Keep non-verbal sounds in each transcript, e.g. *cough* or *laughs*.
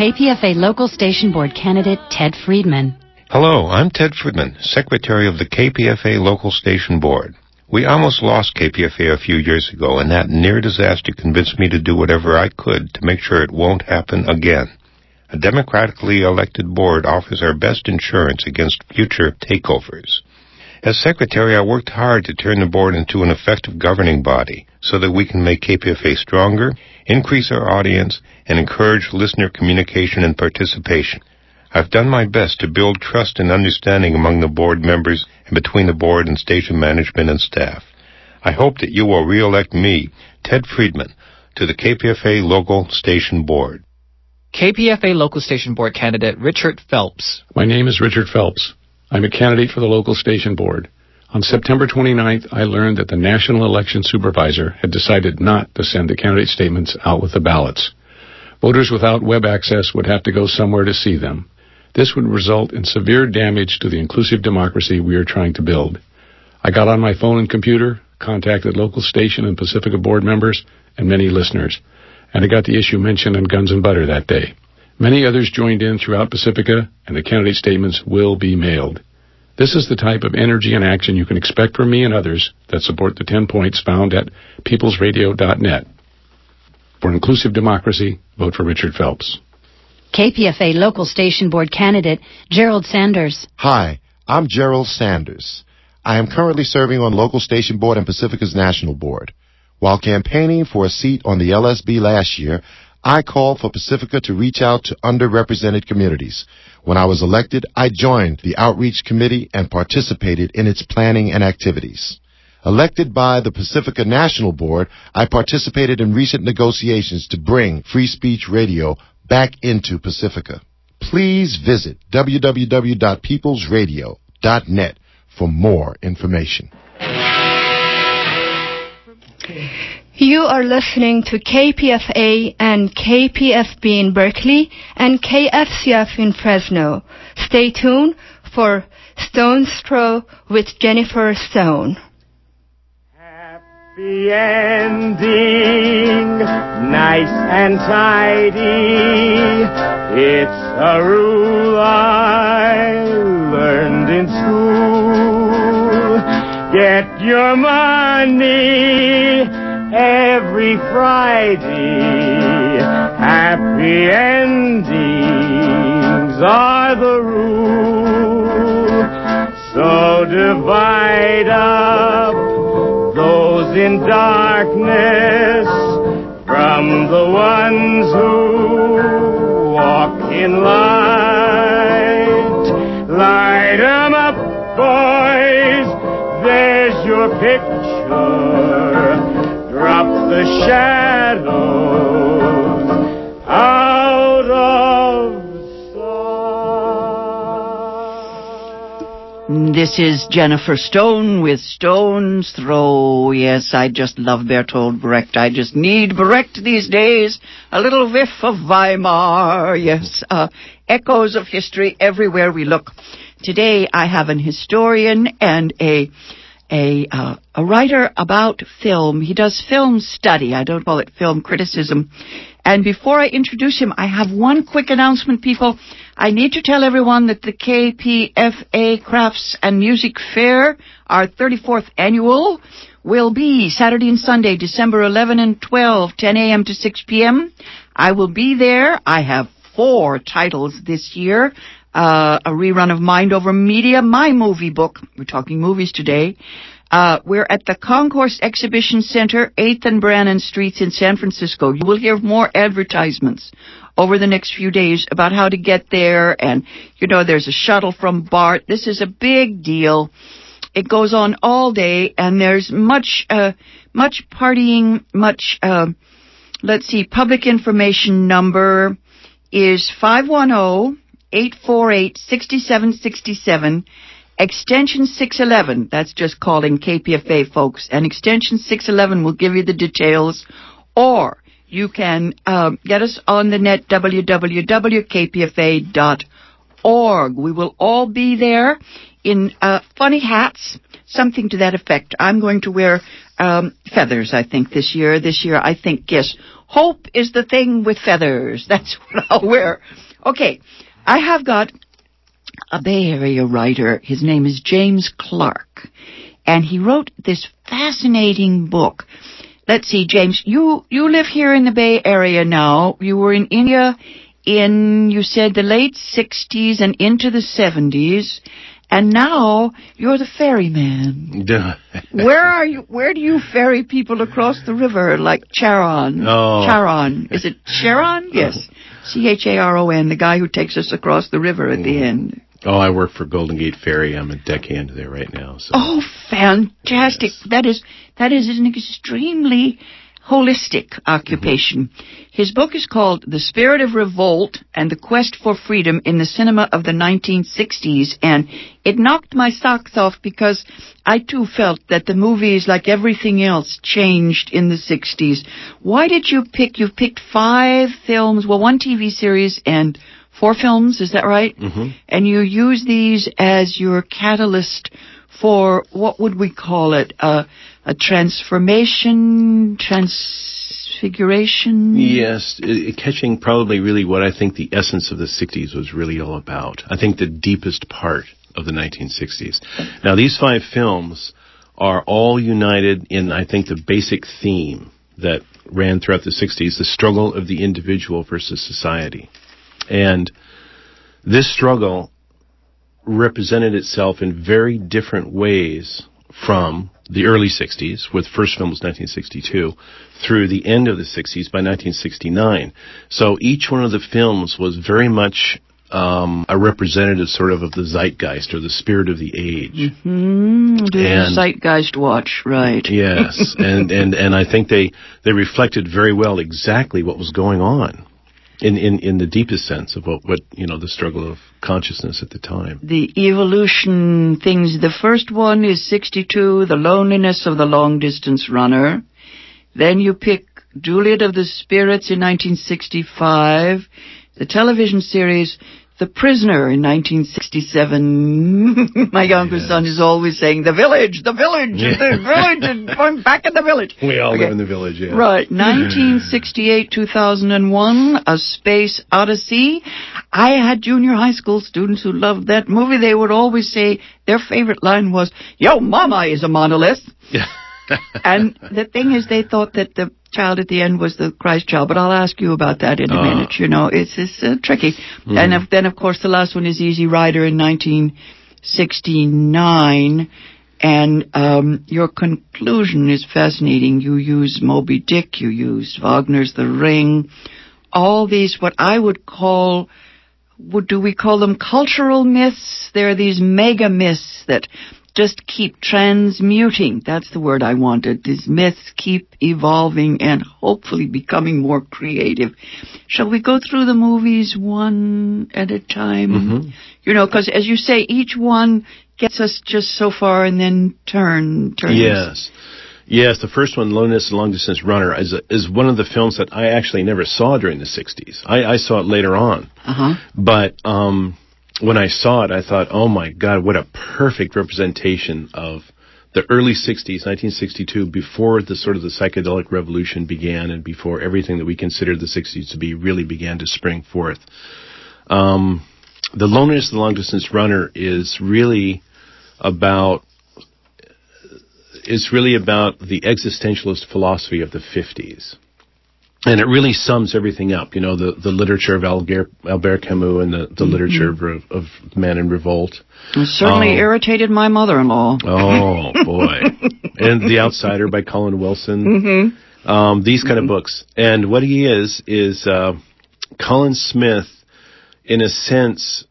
KPFA local station board candidate Ted Friedman. Hello, I'm Ted Friedman, Secretary of the KPFA local station board. We almost lost KPFA a few years ago, and that near disaster convinced me to do whatever I could to make sure it won't happen again. A democratically elected board offers our best insurance against future takeovers. As secretary, I worked hard to turn the board into an effective governing body so that we can make KPFA stronger, increase our audience, and encourage listener communication and participation. I've done my best to build trust and understanding among the board members and between the board and station management and staff. I hope that you will re-elect me, Ted Friedman, to the KPFA local station board. KPFA local station board candidate Richard Phelps. My name is Richard Phelps. I'm a candidate for the local station board. On September 29th, I learned that the National Election Supervisor had decided not to send the candidate statements out with the ballots. Voters without web access would have to go somewhere to see them. This would result in severe damage to the inclusive democracy we are trying to build. I got on my phone and computer, contacted local station and Pacifica board members, and many listeners, and I got the issue mentioned on Guns and Butter that day. Many others joined in throughout Pacifica, and the candidate statements will be mailed. This is the type of energy and action you can expect from me and others that support the 10 points found at peoplesradio.net. For inclusive democracy, vote for Richard Phelps. KPFA local station board candidate Gerald Sanders. Hi, I'm Gerald Sanders. I am currently serving on local station board and Pacifica's national board. While campaigning for a seat on the LSB last year, I called for Pacifica to reach out to underrepresented communities. When I was elected, I joined the outreach committee and participated in its planning and activities. Elected by the Pacifica National Board, I participated in recent negotiations to bring free speech radio back into Pacifica. Please visit www.peoplesradio.net for more information. You are listening to KPFA and KPFB in Berkeley and KFCF in Fresno. Stay tuned for Stone's Throw with Jennifer Stone. Happy ending, nice and tidy. It's a rule I learned in school. Get your money every Friday. Happy endings are the rule. So divide up those in darkness from the ones who walk in light. Light 'em up, boys. There's your drop the. This is Jennifer Stone with Stone's Throw. Yes, I just love Bertolt Brecht. I just need Brecht these days. A little whiff of Weimar. Yes, uh, echoes of history everywhere we look. Today I have an historian and a a uh, a writer about film. He does film study. I don't call it film criticism. And before I introduce him, I have one quick announcement, people. I need to tell everyone that the KPFA Crafts and Music Fair, our 34th annual, will be Saturday and Sunday, December 11 and 12, 10 a.m. to 6 p.m. I will be there. I have four titles this year uh, a rerun of Mind Over Media, my movie book. We're talking movies today. Uh, we're at the Concourse Exhibition Center, 8th and Brannan Streets in San Francisco. You will hear more advertisements over the next few days about how to get there. And, you know, there's a shuttle from BART. This is a big deal. It goes on all day and there's much, uh, much partying, much, uh, let's see, public information number is 510 848 6767, extension 611. That's just calling KPFA, folks. And extension 611 will give you the details. Or you can um, get us on the net, www.kpfa.org. We will all be there in uh, funny hats, something to that effect. I'm going to wear um, feathers, I think, this year. This year, I think, yes, Hope is the thing with feathers. *laughs* That's what I'll wear. Okay, I have got a Bay Area writer. His name is James Clark. And he wrote this fascinating book. Let's see, James, you, you live here in the Bay Area now. You were in India in, you said, the late 60s and into the 70s. And now you're the ferryman. *laughs* where are you? Where do you ferry people across the river, like Charon? Oh. Charon. Is it Charon? Oh. Yes. C H A R O N. The guy who takes us across the river at the mm-hmm. end. Oh, I work for Golden Gate Ferry. I'm a deckhand there right now. So. Oh, fantastic! That is that is an extremely holistic occupation. His book is called The Spirit of Revolt and the Quest for Freedom in the Cinema of the 1960s, and it knocked my socks off because I too felt that the movies, like everything else, changed in the 60s. Why did you pick, you picked five films, well, one TV series and four films, is that right? hmm And you use these as your catalyst for, what would we call it, uh, a transformation, transfiguration? Yes, catching probably really what I think the essence of the 60s was really all about. I think the deepest part of the 1960s. Now, these five films are all united in, I think, the basic theme that ran throughout the 60s, the struggle of the individual versus society. And this struggle represented itself in very different ways from the early 60s, with first film was 1962, through the end of the 60s by 1969. So each one of the films was very much um, a representative sort of of the zeitgeist or the spirit of the age. Hmm, the And- Zeitgeist watch, right. Yes, and, and, and I think they, they reflected very well exactly what was going on in, in, in the deepest sense of what, what, you know, the struggle of consciousness at the time. the evolution things. The first one is 62, The Loneliness of the Long Distance Runner. Then you pick Juliet of the Spirits in 1965, the television series The Prisoner in 1967. *laughs* My younger son is always saying, The Village, the Village, the Village, and *laughs* going back in the Village. We all Okay. live in the village, yeah. Right. 1968, 2001, A Space Odyssey. I had junior high school students who loved that movie. They would always say their favorite line was, Yo, mama is a monolith. And the thing is, they thought that the child at the end was the Christ child, but I'll ask you about that in a Ah. minute. You know, it's, it's uh, tricky. Mhm. And of, then, of course, the last one is Easy Rider in 1969. And um, your conclusion is fascinating. You use Moby Dick, you use Wagner's The Ring, all these what I would call, what do we call them, cultural myths? There are these mega myths that just keep transmuting. That's the word I wanted. These myths keep evolving and hopefully becoming more creative. Shall we go through the movies one at a time? Mhm. You know, because as you say, each one gets us just so far and then turn, turns. Yes. Yes, the first one, Loneliness and Long Distance Runner, is, is one of the films that I actually never saw during the 60s. I, I saw it later on. Uh-huh. But um, when I saw it, I thought, oh my God, what a perfect representation of the early 60s, 1962, before the sort of the psychedelic revolution began and before everything that we considered the 60s to be really began to spring forth. Um, the Loneliness of the Long Distance Runner is really about is really about the existentialist philosophy of the 50s. And it really sums everything up, you know, the, the literature of Albert, Albert Camus and the, the literature of, of Man in Revolt. It certainly Um, irritated my mother-in-law. Oh *laughs* boy. and The Outsider by Colin Wilson. Mm-hmm. Um, these kind of books. And what he is, is, uh, Colin Smith, in a sense,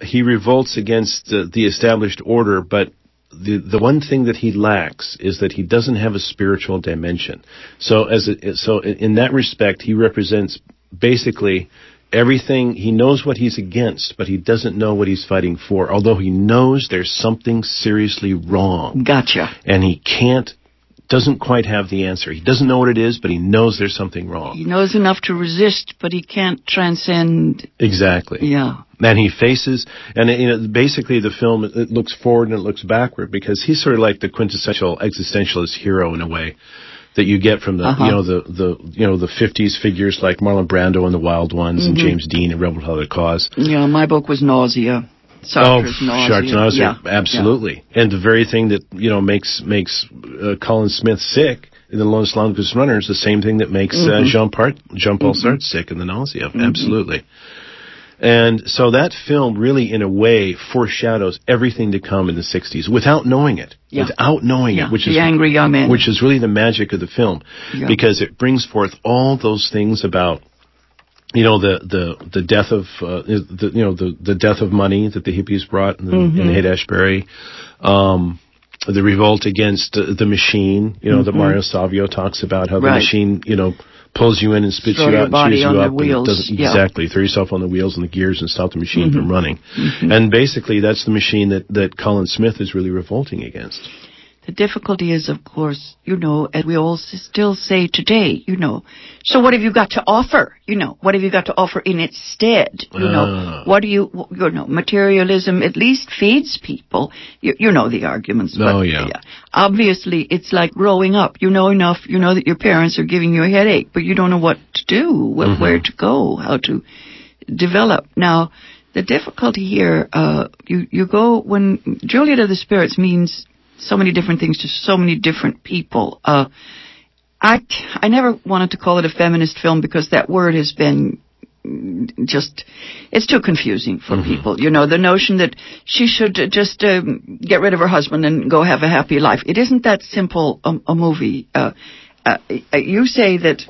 he revolts against the, the established order, but the, the one thing that he lacks is that he doesn't have a spiritual dimension. So as a, so in in that respect, he represents basically everything. He knows what he's against, but he doesn't know what he's fighting for. Although he knows there's something seriously wrong, Gotcha. and he can't, doesn't quite have the answer. He doesn't know what it is, but he knows there's something wrong. He knows enough to resist, but he can't transcend. Exactly. Yeah. And he faces, and you know, basically the film it looks forward and it looks backward because he's sort of like the quintessential existentialist hero in a way, that you get from the Uh-huh. you know the the you know the 50s figures like Marlon Brando and the Wild Ones and Mhm. James Dean and Rebel Without a Cause. Yeah, my book was Nausea. Sartre's oh, Nausea. Sartre's nausea, Yeah, absolutely. And the very thing that you know makes makes uh, Colin Smith sick in the Longest Longest Runner is the same thing that makes uh, Mhm. Jean Part Jean Paul Mhm. Sartre sick in the nausea. Mhm. Absolutely. And so that film really, in a way, foreshadows everything to come in the '60s without knowing it. Yeah. Without knowing Yeah, it, which the is angry young man. which is really the magic of the film, Yeah. because it brings forth all those things about you know the the the death of uh, the you know the the death of money that the hippies brought in, Mhm. in Haight Ashbury, um, the revolt against uh, the machine. You know that Mhm. Mario Savio talks about how the machine you know pulls you in and spits Throw you out and chews you up and doesn't yeah. exactly throw yourself on the wheels and the gears and stop the machine Mhm. from running. Mhm. And basically that's the machine that that Colin Smith is really revolting against. The difficulty is, of course, you know, and we all still say today, you know, so what have you got to offer? You know, what have you got to offer in its stead? You know, Ah. what do you, you know, materialism at least feeds people. You, you know the arguments. Oh, but, yeah. Obviously, it's like growing up. You know enough, you know that your parents are giving you a headache, but you don't know what to do, Mhm. where to go, how to develop. Now, the difficulty here, uh, you, you go when Juliet of the Spirits means so many different things to so many different people. Uh, I, I never wanted to call it a feminist film because that word has been just, it's too confusing for Mhm. people. You know, the notion that she should uh, just um, get rid of her husband and go have a happy life. It isn't that simple a, a movie. Uh, uh, you say that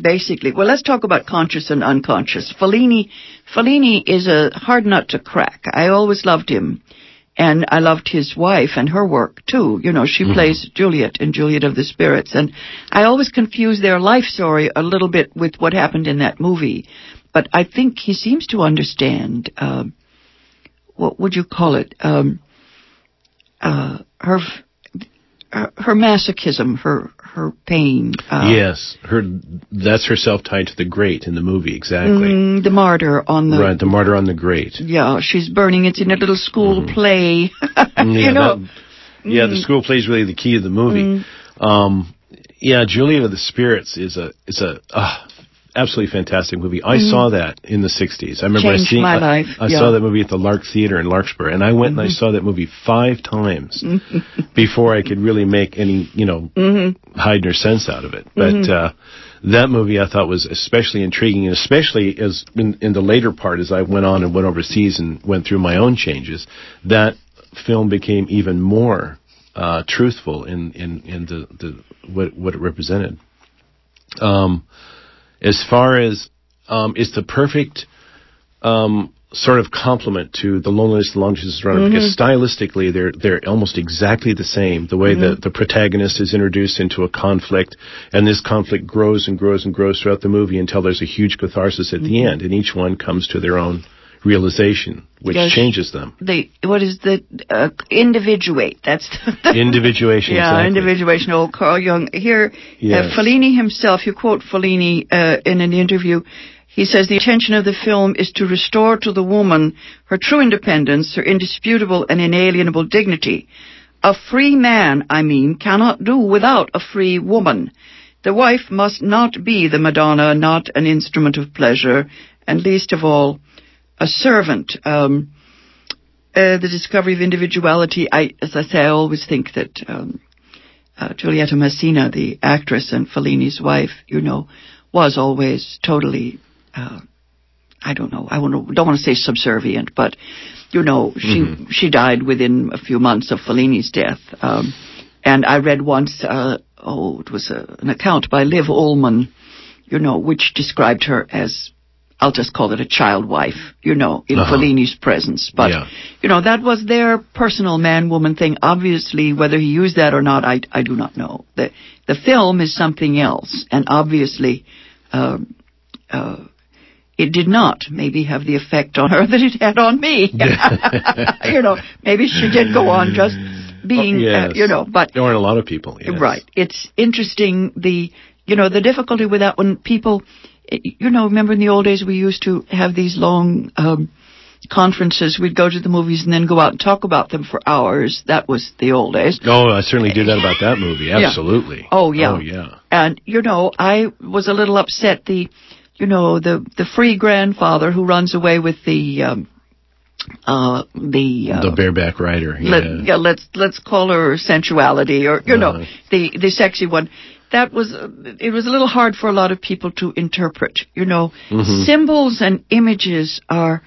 basically, well, let's talk about conscious and unconscious. Fellini, Fellini is a hard nut to crack. I always loved him. And I loved his wife and her work too. You know, she Mhm. plays Juliet in Juliet of the Spirits. And I always confuse their life story a little bit with what happened in that movie. But I think he seems to understand, um, what would you call it? Um, uh, her, f- her, her masochism, her, her pain. Uh, yes, her that's herself tied to the grate in the movie exactly. mm, the martyr on the Right, the martyr on the grate. Yeah, she's burning. it in a little school play. Mm-hmm. *laughs* Yeah, you know. that- yeah, the Mm. school play is really the key of the movie. Um, yeah, Julia of the Spirits is a is a uh, absolutely fantastic movie. I Mhm. saw that in the '60s. I remember Changed I seeing my I, life, I yeah. saw that movie at the Lark Theater in Larkspur, and I went and I Mhm. saw that movie five times *laughs* before I could really make any you know hmm hide nor sense out of it. But Mhm. uh, that movie I thought was especially intriguing, and especially as in, in the later part, as I went on and went overseas and went through my own changes, that film became even more uh, truthful in in, in the, the what what it represented. Um, as far as um, it's the perfect um, sort of complement to the loneliness, the long distance runner because stylistically they're they're almost exactly the same. The way that the protagonist is introduced into a conflict, and this conflict grows and grows and grows throughout the movie until there's a huge catharsis at the end, and each one comes to their own realization, which Yes. changes them. The what is the uh, individuate? That's the, *laughs* Individuation. yeah, exactly. individuation. Old Carl Jung. Here, Yes. uh, Fellini himself. You quote Fellini uh, in an interview. He says the intention of the film is to restore to the woman her true independence, her indisputable and inalienable dignity. A free man, I mean, cannot do without a free woman. The wife must not be the Madonna, not an instrument of pleasure, and least of all, a servant. Um, uh, the discovery of individuality. I, as I say, I always think that um, uh, Giulietta Masina, the actress and Fellini's wife, you know, was always totally. Uh, I don't know. I wanna, don't want to say subservient, but you know, she Mhm. she died within a few months of Fellini's death. Um, and I read once, uh, oh, it was a, an account by Liv Ullmann, you know, which described her as, I'll just call it a child wife, you know, in Uh-huh. Fellini's presence. But Yeah. you know, that was their personal man-woman thing. Obviously, whether he used that or not, I, I do not know. The, the film is something else, and obviously, um, uh, it did not maybe have the effect on her *laughs* that it had on me. *laughs* you know, maybe she did go on just *laughs* being, uh, Yes. you know, but There aren't a lot of people. Yes. Right. It's interesting the you know the difficulty with that when people you know remember in the old days we used to have these long um conferences we'd go to the movies and then go out and talk about them for hours that was the old days Oh, I certainly did that about that movie. Yeah. Absolutely. Oh, yeah. Oh yeah. And you know, I was a little upset. The, you know, the the free grandfather who runs away with the. Um, uh, the uh, the bareback rider. Yeah. let, yeah, let's let's call her sensuality, or you know, Uh-huh. the the sexy one. That was uh, it was a little hard for a lot of people to interpret. You know, Mhm. symbols and images are,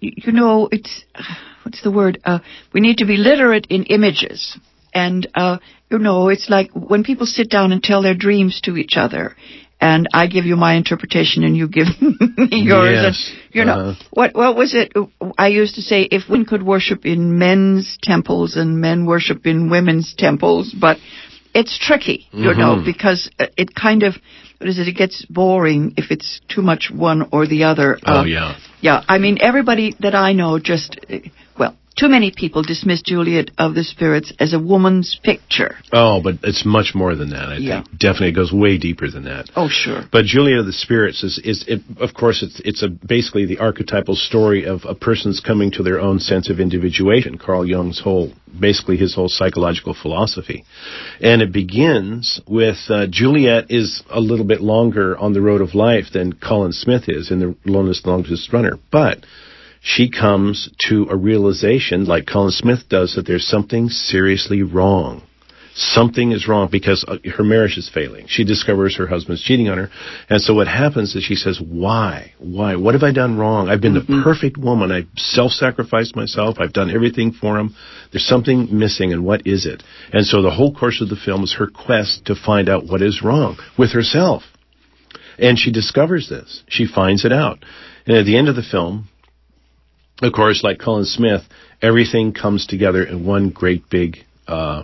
you know, it's *sighs* what's the word? Uh, we need to be literate in images, and uh, you know, it's like when people sit down and tell their dreams to each other. And I give you my interpretation, and you give *laughs* me yours. Yes. And, you know, Uh-huh. what what was it? I used to say if women could worship in men's temples and men worship in women's temples, but it's tricky, you know, Mhm. because uh, it kind of what is it? It gets boring if it's too much one or the other. Oh Uh, yeah. yeah. I mean, everybody that I know just uh, too many people dismiss Juliet of the Spirits as a woman's picture. Oh, but it's much more than that. I Yeah. think definitely it goes way deeper than that. Oh, sure. But Juliet of the Spirits is, is it, of course, it's it's a basically the archetypal story of a person's coming to their own sense of individuation. Carl Jung's whole, basically his whole psychological philosophy, and it begins with uh, Juliet is a little bit longer on the road of life than Colin Smith is in the Longest Longest Runner, but she comes to a realization, like Colin Smith does, that there's something seriously wrong something is wrong because uh, her marriage is failing. She discovers her husband's cheating on her. And so what happens is she says, why? Why? What have I done wrong? I've been the perfect woman. I've self-sacrificed myself. I've done everything for him. There's something missing and what is it? And so the whole course of the film is her quest to find out what is wrong with herself. And she discovers this. She finds it out. And at the end of the film, of course, like Colin Smith, everything comes together in one great big, uh,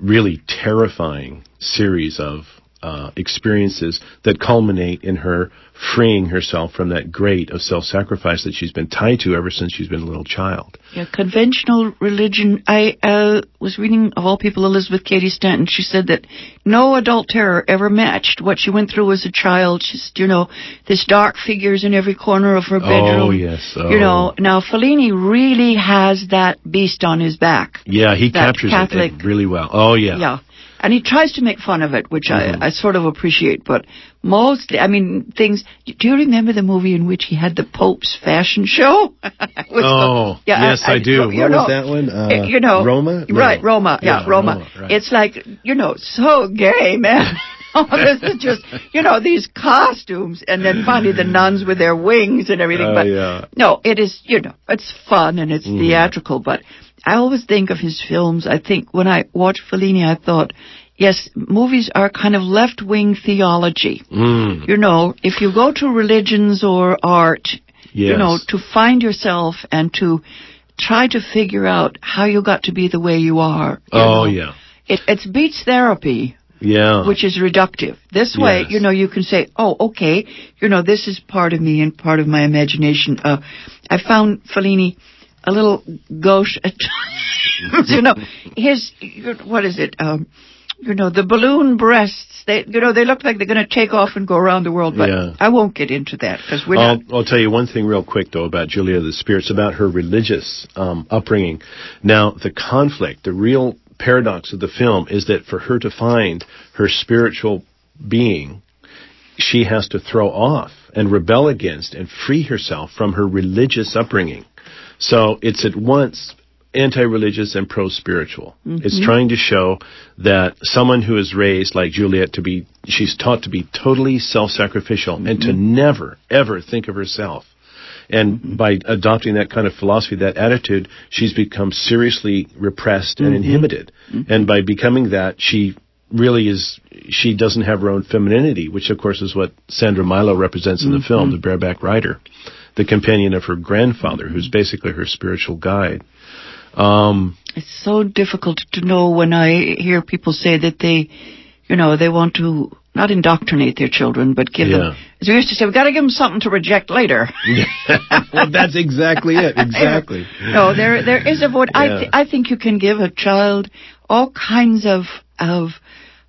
really terrifying series of uh, experiences that culminate in her freeing herself from that grate of self-sacrifice that she's been tied to ever since she's been a little child. Yeah, conventional religion. I uh, was reading, of all people, Elizabeth Cady Stanton. She said that no adult terror ever matched what she went through as a child. She's, you know, this dark figures in every corner of her bedroom. Oh yes, oh. You know, now Fellini really has that beast on his back. Yeah, he captures Catholic- it really well. Oh yeah. Yeah. And he tries to make fun of it, which Mhm. I, I sort of appreciate, but mostly, I mean, things. Do you remember the movie in which he had the Pope's fashion show? *laughs* Oh, the- yes, I do. you What was know, that one? Uh, eh, you know, Roma? No. Right, Roma. Yeah, Yeah, Roma. Roma, right. It's like you know, so gay, man. *laughs* Oh, this is just, you know, these costumes, and then finally the nuns with their wings and everything. Oh, but yeah. no, it is, you know, it's fun and it's Mm. theatrical, but I always think of his films. I think when I watched Fellini, I thought, yes, movies are kind of left wing theology. Mm. You know, if you go to religions or art, you know, to find yourself and to try to figure out how you got to be the way you are. you Oh know. yeah. It, it's beats therapy Yeah. which is reductive. This way, Yes. you know, you can say, "Oh, okay, you know, this is part of me and part of my imagination." Uh, I found Fellini a little gauche at times. *laughs* you know, his what is it? Um, you know, the balloon breasts. They, you know, they look like they're going to take off and go around the world. But Yeah. I won't get into that because we're I'll, not. I'll tell you one thing real quick though about Julia the Spirits, about her religious um, upbringing. Now, the conflict, the real paradox of the film is that for her to find her spiritual being, she has to throw off and rebel against and free herself from her religious upbringing. So it's at once anti-religious and pro-spiritual. It's Mhm. trying to show that someone who is raised like Juliet to be, she's taught to be totally self-sacrificial and to never, ever think of herself. And by adopting that kind of philosophy, that attitude, she's become seriously repressed and Mhm. inhibited. And by becoming that, she really is, she doesn't have her own femininity, which of course is what Sandra Milo represents in the film, Mhm. the bareback rider, the companion of her grandfather, who's basically her spiritual guide. Um, It's so difficult to know when I hear people say that they, you know, they want to not indoctrinate their children, but give Yeah. them, as we used to say, we've got to give them something to reject later. *laughs* well, that's exactly it. Exactly. *laughs* no, there there is a void. I th- I think you can give a child all kinds of of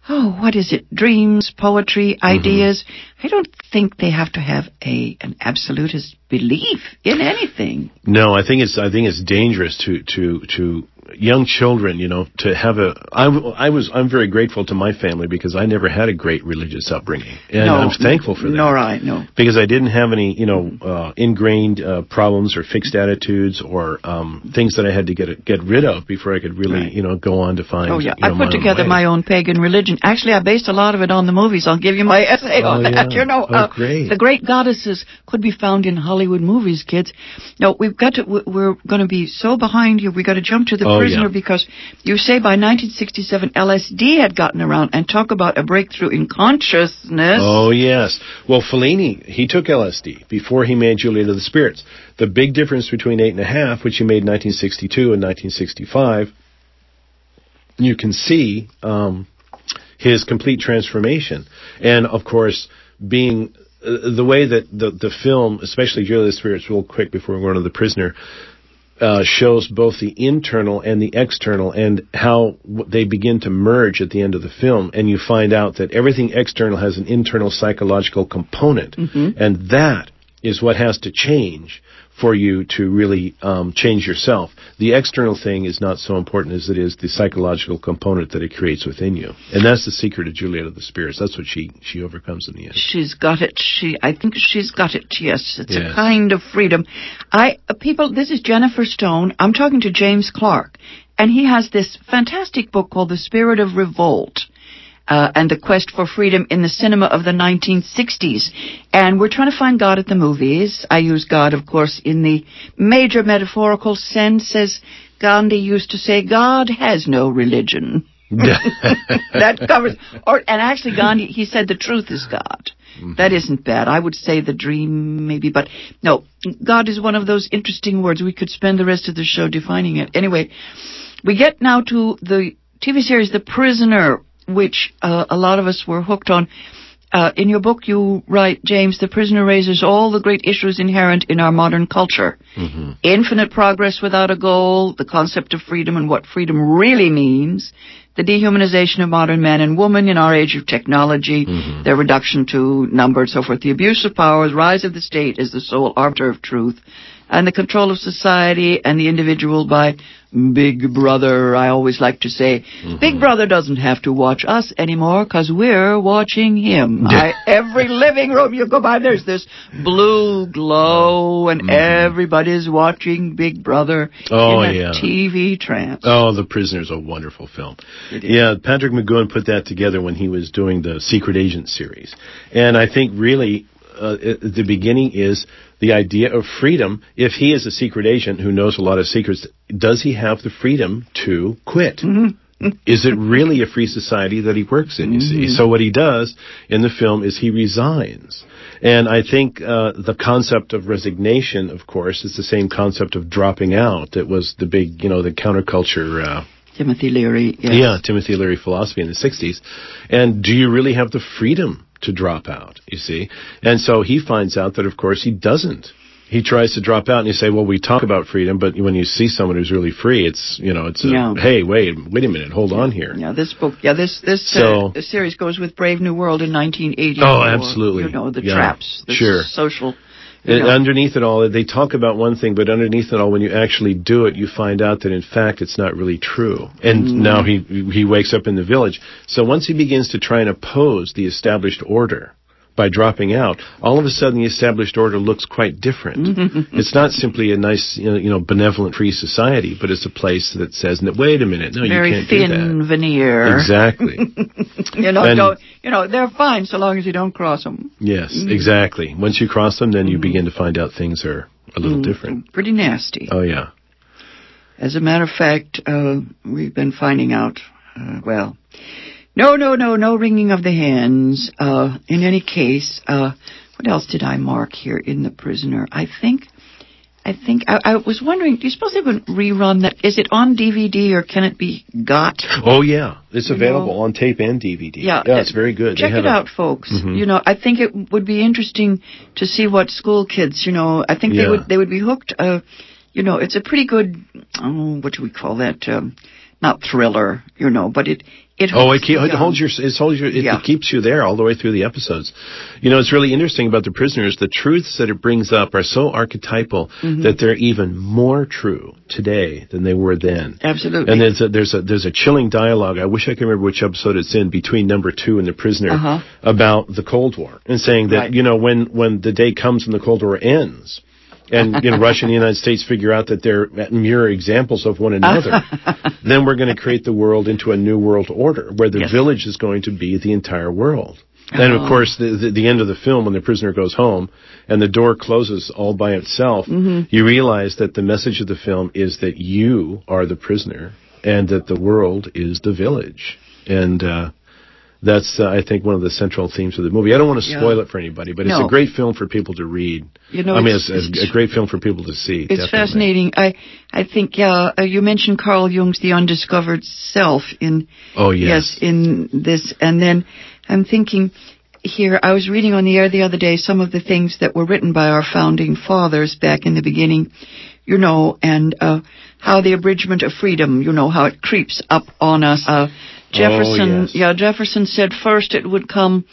oh what is it dreams poetry Mm-hmm. ideas. I don't think they have to have a an absolutist belief in anything. No, I think it's I think it's dangerous to to to young children, you know, to have a. I, I was. I'm very grateful to my family because I never had a great religious upbringing, and No, I'm thankful for that. Nor I, no. because I didn't have any, you know, uh, ingrained uh, problems or fixed attitudes or um, things that I had to get get rid of before I could really, Right. you know, go on to find. Oh yeah, you know, I put my together my own pagan religion. Actually, I based a lot of it on the movies. I'll give you my *laughs* essay Oh, on that. You know, Oh, uh, great. the great goddesses could be found in Hollywood movies, kids. No, we've got to. we- We're going to be so behind here. We got to jump to the Oh, prisoner yeah. because you say by 1967 LSD had gotten around, and talk about a breakthrough in consciousness. Oh yes. Well, Fellini he took LSD before he made Juliet of the Spirits. The big difference between Eight and a Half, which he made in 1962 and 1965, you can see um, his complete transformation, and of course, being uh, the way that the the film, especially Juliet of the Spirits, real quick before we go on to the prisoner. Uh, shows both the internal and the external and how they begin to merge at the end of the film. And you find out that everything external has an internal psychological component. And that is what has to change for you to really um, change yourself. The external thing is not so important as it is the psychological component that it creates within you, and that's the secret of Juliet of the Spirits. That's what she she overcomes in the end. She's got it. She, I think she's got it. Yes, it's Yes. a kind of freedom. I uh, people. This is Jennifer Stone. I'm talking to James Clark, and he has this fantastic book called The Spirit of Revolt. Uh, and the quest for freedom in the cinema of the 1960s. And we're trying to find God at the movies. I use God, of course, in the major metaphorical sense, as Gandhi used to say, God has no religion. *laughs* that covers. Or and actually, Gandhi he said the truth is God. That isn't bad. I would say the dream maybe, but no, God is one of those interesting words. We could spend the rest of the show defining it. Anyway, we get now to the TV series The Prisoner, which uh, a lot of us were hooked on. Uh, in your book, you write, James, The Prisoner raises all the great issues inherent in our modern culture. Infinite progress without a goal, the concept of freedom and what freedom really means, the dehumanization of modern man and woman in our age of technology, their reduction to number and so forth, the abuse of power, the rise of the state as the sole arbiter of truth, and the control of society and the individual by Big Brother. I always like to say, Big Brother doesn't have to watch us anymore because we're watching him. I, every living room you go by, there's this blue glow, and everybody's watching Big Brother Oh, in a yeah. TV trance. Oh, The Prisoner's a wonderful film. Yeah, Patrick McGoohan put that together when he was doing the Secret Agent series. And I think really uh, the beginning is the idea of freedom. If he is a secret agent who knows a lot of secrets, does he have the freedom to quit? *laughs* Is it really a free society that he works in, you see? So what he does in the film is he resigns. And I think uh, the concept of resignation, of course, is the same concept of dropping out. It was the big, you know, the counterculture uh, Timothy Leary. Yes. yeah, Timothy Leary philosophy in the 60s. And do you really have the freedom to drop out, you see? And so he finds out that, of course, he doesn't. He tries to drop out and you say, well, we talk about freedom, but when you see someone who's really free, it's, you know, it's a, Yeah. hey, wait, wait a minute, hold on here. Yeah, this book. Yeah, this this So- uh, this series goes with Brave New World in 1980. Oh, absolutely. You know the Yeah. traps, the Sure. social. And underneath it all, they talk about one thing, but underneath it all, when you actually do it, you find out that in fact it's not really true. And Mm. now he he wakes up in the village. So once he begins to try and oppose the established order by dropping out, all of a sudden the established order looks quite different. *laughs* it's not simply a nice, you know, you know, benevolent free society, but it's a place that says, "Wait a minute, no, Very you can't do thin that." veneer. Exactly. *laughs* You know, And- you know they're fine so long as you don't cross them. yes, Mm. exactly. Once you cross them, then you begin to find out things are a little different. Pretty nasty. Oh yeah. As a matter of fact, uh, we've been finding out. Uh, well, no, no, no, no wringing of the hands. Uh, in any case, uh, what else did I mark here in the prisoner? I think. I think I, I was wondering. Do you suppose they would rerun that? Is it on DVD or can it be got? Oh yeah, it's You available know- on tape and DVD. Yeah, it's very good. Check it a- out, folks. Mhm. You know, I think it would be interesting to see what school kids. You know, I think they would they would be hooked. Uh, you know, it's a pretty good. Oh, what do we call that? Um, not thriller, you know, but it it Oh, holds it, keep, it holds your, it holds your, it, Yeah. it keeps you there all the way through the episodes. You know, it's really interesting about the prisoners. The truths that it brings up are so archetypal Mhm. that they're even more true today than they were then. Absolutely. And there's a, there's a there's a chilling dialogue. I wish I could remember which episode it's in between number two and the prisoner Uh-huh. about the Cold War and saying that Right. you know when when the day comes and the Cold War ends. And you know, Russia and the United States figure out that they're mirror examples of one another. *laughs* then we're going to create the world into a new world order where the Yes. village is going to be the entire world. And of Oh. course, the, the the end of the film when the prisoner goes home and the door closes all by itself, Mhm. you realize that the message of the film is that you are the prisoner and that the world is the village. And uh, that's, uh, I think, one of the central themes of the movie. I don't want to Yeah. spoil it for anybody, but it's a great film for people to read. You know, I mean, it's- it's, it's- a great film for people to see. It's definitely. fascinating. I I think uh, uh, you mentioned Carl Jung's The Undiscovered Self in Oh, yes. yes. in this, and then I'm thinking here. I was reading on the air the other day some of the things that were written by our founding fathers back in the beginning, you know, and uh, how the abridgment of freedom, you know, how it creeps up on us. Uh, Jefferson, Oh, yes. yeah, Jefferson said first it would come.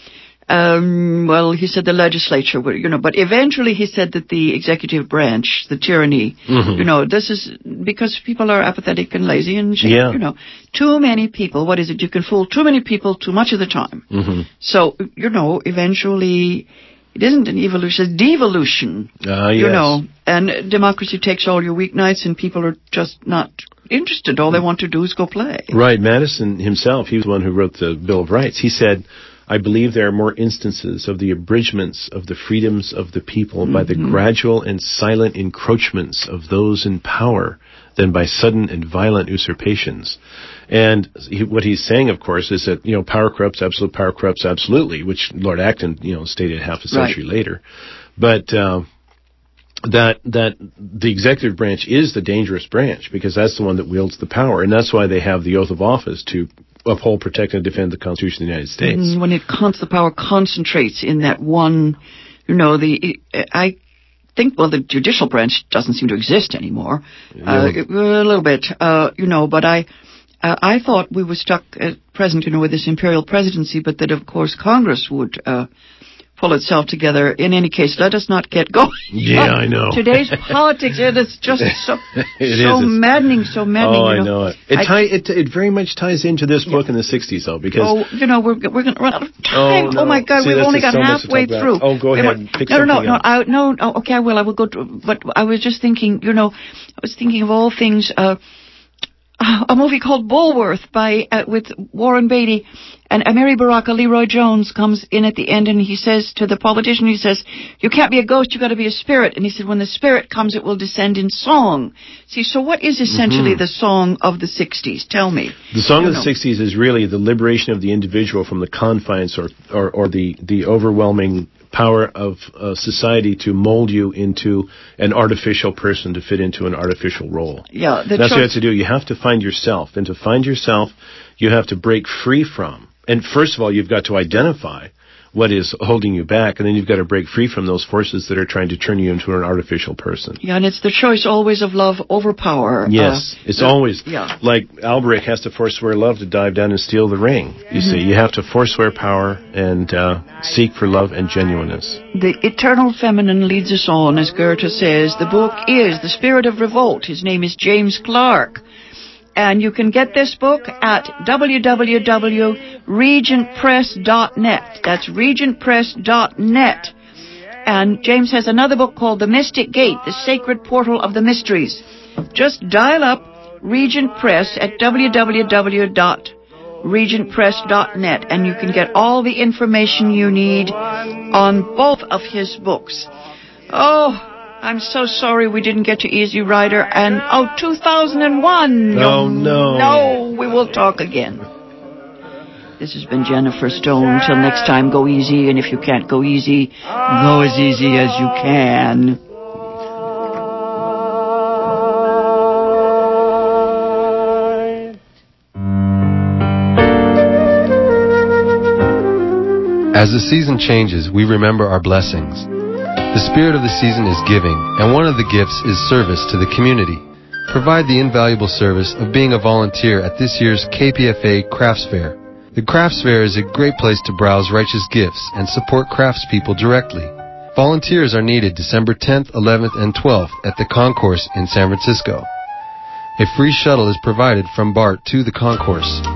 Um, well, he said the legislature would, you know, but eventually he said that the executive branch, the tyranny, Mhm. you know, this is because people are apathetic and lazy and, shit, Yeah. you know, too many people. What is it? You can fool too many people too much of the time. hmm So, you know, eventually, it isn't an evolution, it's devolution. Ah, You know, and democracy takes all your weeknights and people are just not interested. All they want to do is go play. Right. Madison himself, he was the one who wrote the Bill of Rights. He said, I believe there are more instances of the abridgments of the freedoms of the people by the Mhm. gradual and silent encroachments of those in power than by sudden and violent usurpations. And he, what he's saying, of course, is that, you know, power corrupts, absolute power corrupts absolutely, which Lord Acton, you know, stated half a Right. century later. But, uh, that that the executive branch is the dangerous branch because that's the one that wields the power, and that's why they have the oath of office to uphold, protect, and defend the Constitution of the United States. Mm, when it cons- the power concentrates in that one, you know, the I think well the judicial branch doesn't seem to exist anymore. Uh, a little bit, uh, you know, but I. Uh, I thought we were stuck at present, you know, with this imperial presidency, but that of course Congress would uh, pull itself together. In any case, let us not get *laughs* going. Yeah, I know. Today's politics, it is just *laughs* so It so is. Maddening, so maddening. oh, you I know it. It, I- tie, it. it very much ties into this book in the '60s, though, because Oh, you know, we're we're going to run out of time. Oh, no. my God, See, we've only got so halfway through. Oh, go ahead. wait. Pick no, no, no, no. I, no, no. Okay, I will. I will go. To, but I was just thinking. You know, I was thinking of all things. Uh, a movie called Bulworth by uh, with Warren Beatty and uh, Amiri Baraka. LeRoi Jones comes in at the end and he says to the politician, he says, "You can't be a ghost. you've got to be a spirit." And he said, "When the spirit comes, it will descend in song." See, so what is essentially Mhm. the song of the '60s? Tell me. The song You of the know. '60s is really the liberation of the individual from the confines or or, or the the overwhelming power of uh, society to mold you into an artificial person to fit into an artificial role. Yeah, That's what you have to do. You have to find yourself, and to find yourself, you have to break free from. And first of all, you've got to identify what is holding you back, and then you've got to break free from those forces that are trying to turn you into an artificial person. Yeah, and it's the choice always of love over power. Yes, Uh, it's the- always Yeah. like Alberich has to forswear love to dive down and steal the ring. You see, Mhm. you have to forswear power and uh, seek for love and genuineness. The eternal feminine leads us on, as Goethe says. The book is The Spirit of Revolt. His name is James Clark. And you can get this book at www.regentpress.net. That's regentpress.net. And James has another book called The Mystic Gate, The Sacred Portal of the Mysteries. Just dial up Regent Press at www.regentpress.net and you can get all the information you need on both of his books. Oh, I'm so sorry we didn't get to Easy Rider and oh, 2001. Oh, no. No, we will talk again. This has been Jennifer Stone. Till next time, go easy, and if you can't go easy, go as easy as you can. As the season changes, we remember our blessings. The spirit of the season is giving, and one of the gifts is service to the community. provide the invaluable service of being a volunteer at this year's KPFA Crafts Fair. The Crafts Fair is a great place to browse righteous gifts and support craftspeople directly. Volunteers are needed December 10th, 11th, and 12th at the Concourse in San Francisco. A free shuttle is provided from BART to the concourse.